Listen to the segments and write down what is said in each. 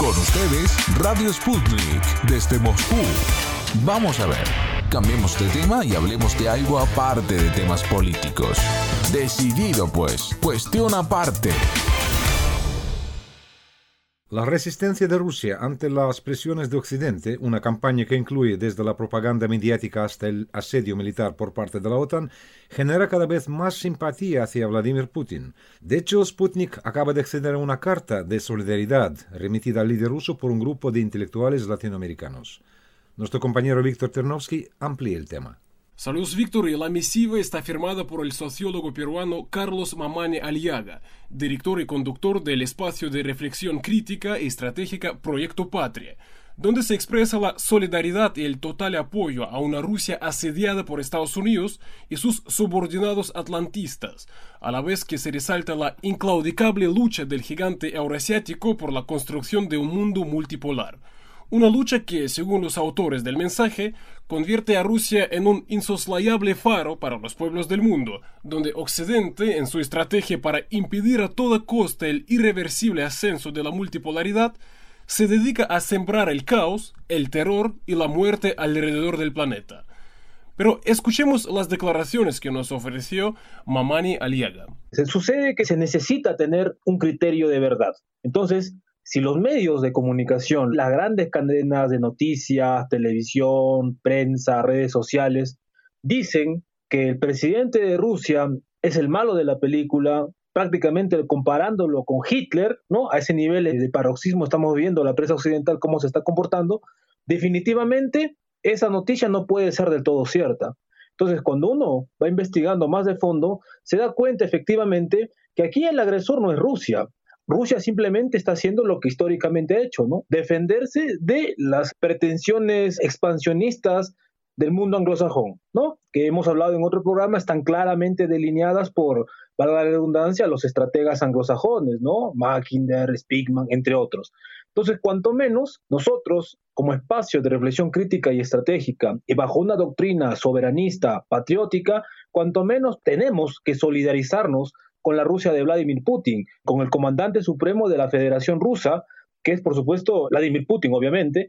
Con ustedes, Radio Sputnik, desde Moscú. Vamos a ver, cambiemos de tema y hablemos de algo aparte de temas políticos. Decidido pues, cuestión aparte. La resistencia de Rusia ante las presiones de Occidente, una campaña que incluye desde la propaganda mediática hasta el asedio militar por parte de la OTAN, genera cada vez más simpatía hacia Vladimir Putin. De hecho, Sputnik acaba de acceder a una carta de solidaridad remitida al líder ruso por un grupo de intelectuales latinoamericanos. Nuestro compañero Víctor Ternovsky amplía el tema. Saludos Víctor y la misiva está firmada por el sociólogo peruano Carlos Mamani Aliaga, director y conductor del espacio de reflexión crítica y estratégica Proyecto Patria, donde se expresa la solidaridad y el total apoyo a una Rusia asediada por Estados Unidos y sus subordinados atlantistas, a la vez que se resalta la inclaudicable lucha del gigante euroasiático por la construcción de un mundo multipolar. Una lucha que, según los autores del mensaje, convierte a Rusia en un insoslayable faro para los pueblos del mundo, donde Occidente, en su estrategia para impedir a toda costa el irreversible ascenso de la multipolaridad, se dedica a sembrar el caos, el terror y la muerte alrededor del planeta. Pero escuchemos las declaraciones que nos ofreció Mamani Aliaga. Sucede que se necesita tener un criterio de verdad. Entonces, si los medios de comunicación, las grandes cadenas de noticias, televisión, prensa, redes sociales, dicen que el presidente de Rusia es el malo de la película, prácticamente comparándolo con Hitler, ¿no? A ese nivel de paroxismo estamos viendo la prensa occidental cómo se está comportando, definitivamente esa noticia no puede ser del todo cierta. Entonces, cuando uno va investigando más de fondo, se da cuenta efectivamente que aquí el agresor no es Rusia, Rusia simplemente está haciendo lo que históricamente ha hecho, ¿no? Defenderse de las pretensiones expansionistas del mundo anglosajón, ¿no? Que hemos hablado en otro programa, están claramente delineadas por, valga la redundancia, los estrategas anglosajones, ¿no? Mackinder, Spigman, entre otros. Entonces, cuanto menos nosotros, como espacio de reflexión crítica y estratégica, y bajo una doctrina soberanista, patriótica, cuanto menos tenemos que solidarizarnos con la Rusia de Vladimir Putin, con el comandante supremo de la Federación Rusa, que es por supuesto Vladimir Putin, obviamente,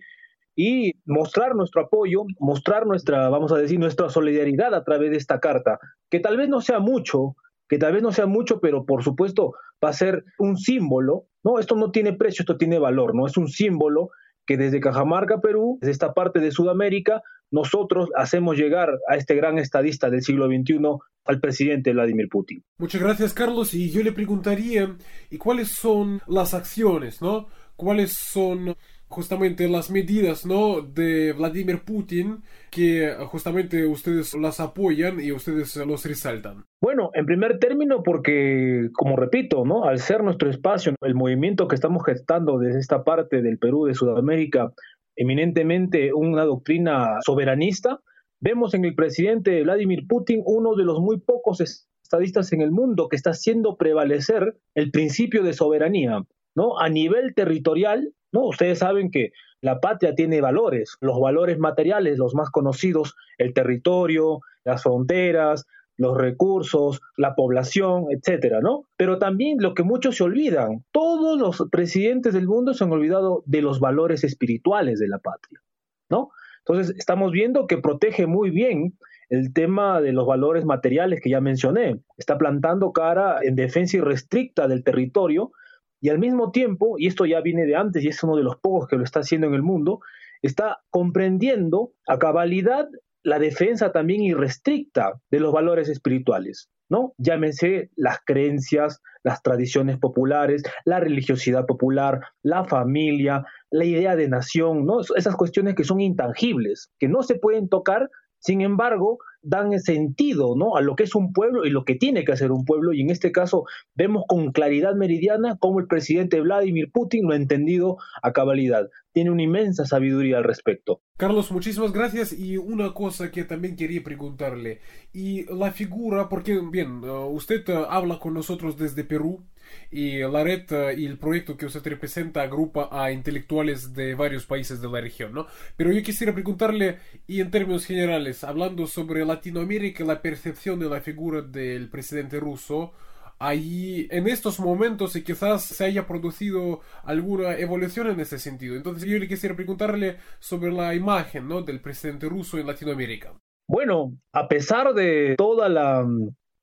y mostrar nuestro apoyo, mostrar nuestra, vamos a decir, nuestra solidaridad a través de esta carta, que tal vez no sea mucho, que tal vez no sea mucho, pero por supuesto va a ser un símbolo, ¿no? Esto no tiene precio, esto tiene valor, ¿no? Es un símbolo que desde Cajamarca, Perú, desde esta parte de Sudamérica, nosotros hacemos llegar a este gran estadista del siglo XXI al presidente Vladimir Putin. Muchas gracias, Carlos. Y yo le preguntaría, ¿y cuáles son las acciones, no? ¿Cuáles son justamente las medidas ¿no? de Vladimir Putin que justamente ustedes las apoyan y ustedes los resaltan? Bueno, en primer término porque, como repito, ¿no? al ser nuestro espacio, el movimiento que estamos gestando desde esta parte del Perú, de Sudamérica, eminentemente una doctrina soberanista, vemos en el presidente Vladimir Putin uno de los muy pocos estadistas en el mundo que está haciendo prevalecer el principio de soberanía, ¿no? A nivel territorial, ¿no? Ustedes saben que la patria tiene valores, los valores materiales, los más conocidos, el territorio, las fronteras, los recursos, la población, etcétera, ¿no? Pero también lo que muchos se olvidan, todos los presidentes del mundo se han olvidado de los valores espirituales de la patria, ¿no? Entonces, estamos viendo que protege muy bien el tema de los valores materiales que ya mencioné. Está plantando cara en defensa irrestricta del territorio y al mismo tiempo, y esto ya viene de antes y es uno de los pocos que lo está haciendo en el mundo, está comprendiendo a cabalidad la defensa también irrestricta de los valores espirituales, ¿no? Llámense las creencias, las tradiciones populares, la religiosidad popular, la familia, la idea de nación, ¿no? Esas cuestiones que son intangibles, que no se pueden tocar, sin embargo, dan sentido ¿no? a lo que es un pueblo y lo que tiene que hacer un pueblo. Y en este caso vemos con claridad meridiana cómo el presidente Vladimir Putin lo ha entendido a cabalidad. Tiene una inmensa sabiduría al respecto. Carlos, muchísimas gracias. Y una cosa que también quería preguntarle. Y la figura, porque bien, uh, usted uh, habla con nosotros desde Perú y la red eh, y el proyecto que usted representa agrupa a intelectuales de varios países de la región, ¿no? Pero yo quisiera preguntarle, y en términos generales, hablando sobre Latinoamérica, la percepción de la figura del presidente ruso, ahí en estos momentos y quizás se haya producido alguna evolución en ese sentido. Entonces yo le quisiera preguntarle sobre la imagen ¿no? del presidente ruso en Latinoamérica. Bueno, a pesar de toda la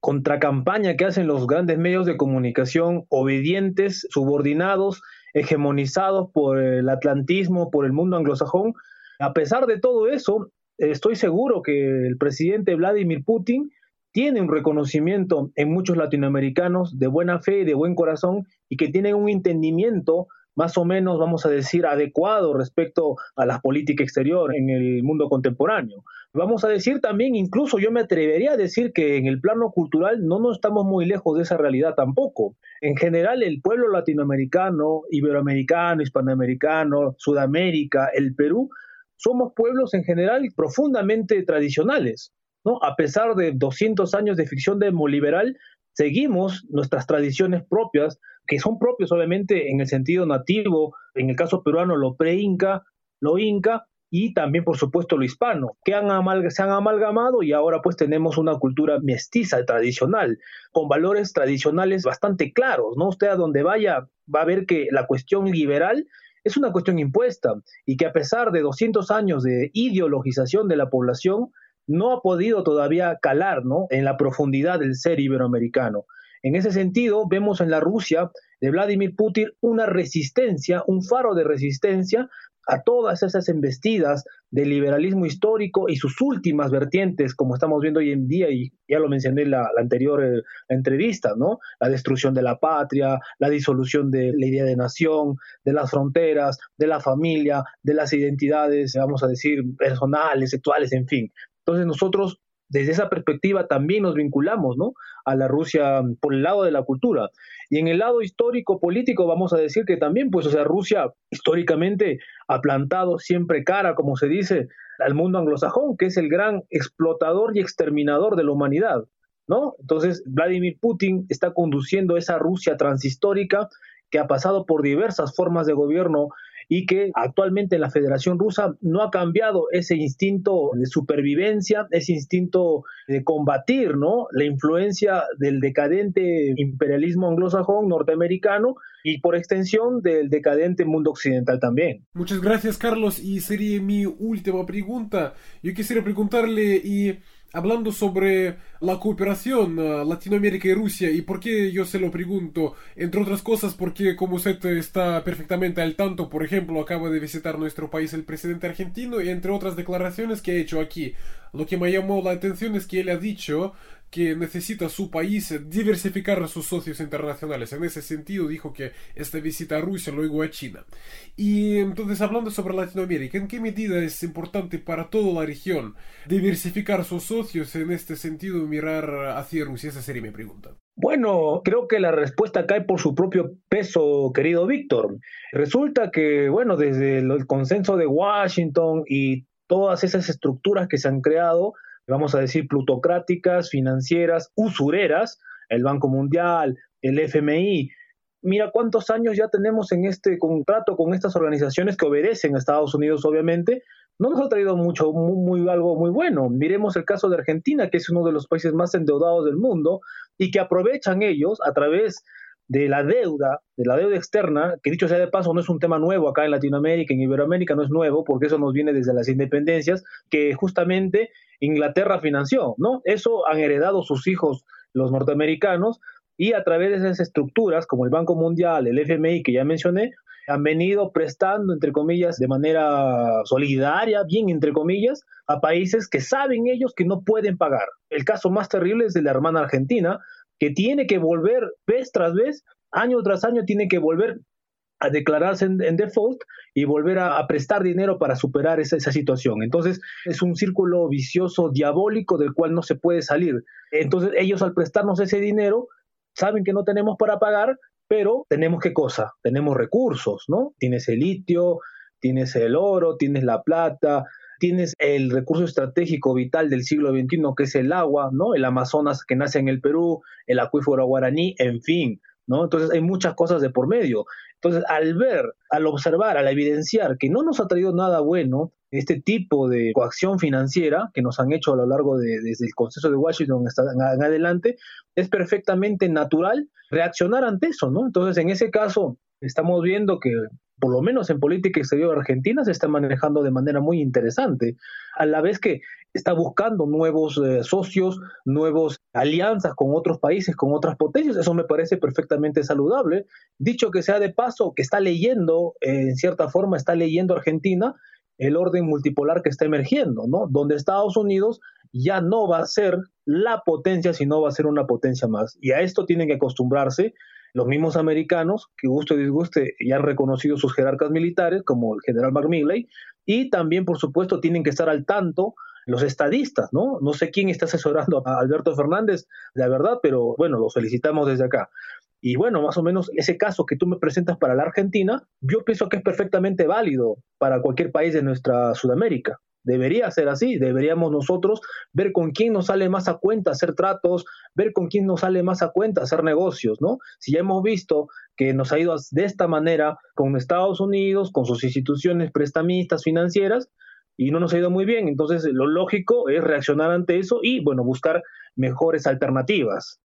contracampaña que hacen los grandes medios de comunicación obedientes, subordinados, hegemonizados por el atlantismo, por el mundo anglosajón, a pesar de todo eso, estoy seguro que el presidente Vladimir Putin tiene un reconocimiento en muchos latinoamericanos de buena fe y de buen corazón y que tienen un entendimiento más o menos, vamos a decir, adecuado respecto a la política exterior en el mundo contemporáneo. Vamos a decir también, incluso yo me atrevería a decir que en el plano cultural no nos estamos muy lejos de esa realidad tampoco. En general, el pueblo latinoamericano, iberoamericano, hispanoamericano, Sudamérica, el Perú, somos pueblos en general profundamente tradicionales. ¿no? A pesar de 200 años de ficción demoliberal, seguimos nuestras tradiciones propias, que son propias obviamente en el sentido nativo, en el caso peruano lo pre-inca, lo inca y también por supuesto lo hispano, que han se han amalgamado y ahora pues tenemos una cultura mestiza tradicional, con valores tradicionales bastante claros, ¿no? Usted a donde vaya va a ver que la cuestión liberal es una cuestión impuesta y que a pesar de 200 años de ideologización de la población, no ha podido todavía calar ¿no? en la profundidad del ser iberoamericano. En ese sentido, vemos en la Rusia de Vladimir Putin una resistencia, un faro de resistencia a todas esas embestidas del liberalismo histórico y sus últimas vertientes, como estamos viendo hoy en día, y ya lo mencioné en la, anterior eh, entrevista, ¿no? La destrucción de la patria, la disolución de la idea de nación, de las fronteras, de la familia, de las identidades, vamos a decir, personales, sexuales, en fin. Entonces nosotros desde esa perspectiva también nos vinculamos ¿no? a la Rusia por el lado de la cultura. Y en el lado histórico político vamos a decir que también, pues, o sea, Rusia históricamente ha plantado siempre cara, como se dice, al mundo anglosajón, que es el gran explotador y exterminador de la humanidad. ¿no? Entonces, Vladimir Putin está conduciendo esa Rusia transhistórica que ha pasado por diversas formas de gobierno y que actualmente en la Federación Rusa no ha cambiado ese instinto de supervivencia, ese instinto de combatir ¿no? la influencia del decadente imperialismo anglosajón norteamericano y por extensión del decadente mundo occidental también. Muchas gracias Carlos y sería mi última pregunta. Yo quisiera preguntarle y hablando sobre la cooperación uh, Latinoamérica y Rusia y por qué yo se lo pregunto, entre otras cosas porque como usted está perfectamente al tanto, por ejemplo, acaba de visitar nuestro país el presidente argentino y entre otras declaraciones que ha hecho aquí, lo que me llamó la atención es que él ha dicho que necesita su país diversificar a sus socios internacionales. En ese sentido dijo que esta visita a Rusia, luego a China. Y entonces hablando sobre Latinoamérica, ¿en qué medida es importante para toda la región diversificar sus socios en este sentido mirar hacia Rusia? Esa sería mi pregunta. Bueno, creo que la respuesta cae por su propio peso, querido Víctor. Resulta que, bueno, desde el consenso de Washington y todas esas estructuras que se han creado, vamos a decir, plutocráticas, financieras, usureras, el Banco Mundial, el FMI. Mira cuántos años ya tenemos en este contrato con estas organizaciones que obedecen a Estados Unidos, obviamente. No nos ha traído mucho, muy, algo muy bueno. Miremos el caso de Argentina, que es uno de los países más endeudados del mundo y que aprovechan ellos a través de la deuda, de la deuda externa, que dicho sea de paso no es un tema nuevo acá en Latinoamérica, en Iberoamérica no es nuevo, porque eso nos viene desde las independencias, que justamente Inglaterra financió, ¿no? Eso han heredado sus hijos los norteamericanos y a través de esas estructuras, como el Banco Mundial, el FMI que ya mencioné, han venido prestando, entre comillas, de manera solidaria, bien entre comillas, a países que saben ellos que no pueden pagar. El caso más terrible es de la hermana Argentina, que tiene que volver vez tras vez, año tras año, tiene que volver a declararse en, default y volver a, prestar dinero para superar esa, esa, situación. Entonces es un círculo vicioso, diabólico, del cual no se puede salir. Entonces ellos al prestarnos ese dinero saben que no tenemos para pagar, pero tenemos qué cosa? Tenemos recursos, ¿no? Tienes el litio, tienes el oro, tienes la plata, tienes el recurso estratégico vital del siglo XXI, que es el agua, ¿no? El Amazonas que nace en el Perú, el acuífero guaraní, en fin. ¿no? Entonces hay muchas cosas de por medio. Entonces, al ver, al observar, al evidenciar que no nos ha traído nada bueno este tipo de coacción financiera que nos han hecho a lo largo de, desde el Consejo de Washington hasta en adelante, es perfectamente natural reaccionar ante eso, ¿no? Entonces, en ese caso, estamos viendo que por lo menos en política exterior argentina se está manejando de manera muy interesante, a la vez que está buscando nuevos eh, socios, nuevas alianzas con otros países, con otras potencias. Eso me parece perfectamente saludable. Dicho que sea de paso, que está leyendo, eh, en cierta forma, está leyendo Argentina el orden multipolar que está emergiendo, ¿no? Donde Estados Unidos ya no va a ser la potencia, sino va a ser una potencia más. Y a esto tienen que acostumbrarse los mismos americanos, que guste o disguste, ya han reconocido sus jerarcas militares, como el general McMilley, y también, por supuesto, tienen que estar al tanto los estadistas, ¿no? No sé quién está asesorando a Alberto Fernández, la verdad, pero bueno, los felicitamos desde acá. Y bueno, más o menos ese caso que tú me presentas para la Argentina, yo pienso que es perfectamente válido para cualquier país de nuestra Sudamérica. Debería ser así, deberíamos nosotros ver con quién nos sale más a cuenta hacer tratos, ver con quién nos sale más a cuenta hacer negocios, ¿no? Si ya hemos visto que nos ha ido de esta manera con Estados Unidos, con sus instituciones prestamistas financieras, y no nos ha ido muy bien. Entonces, lo lógico es reaccionar ante eso y, bueno, buscar mejores alternativas.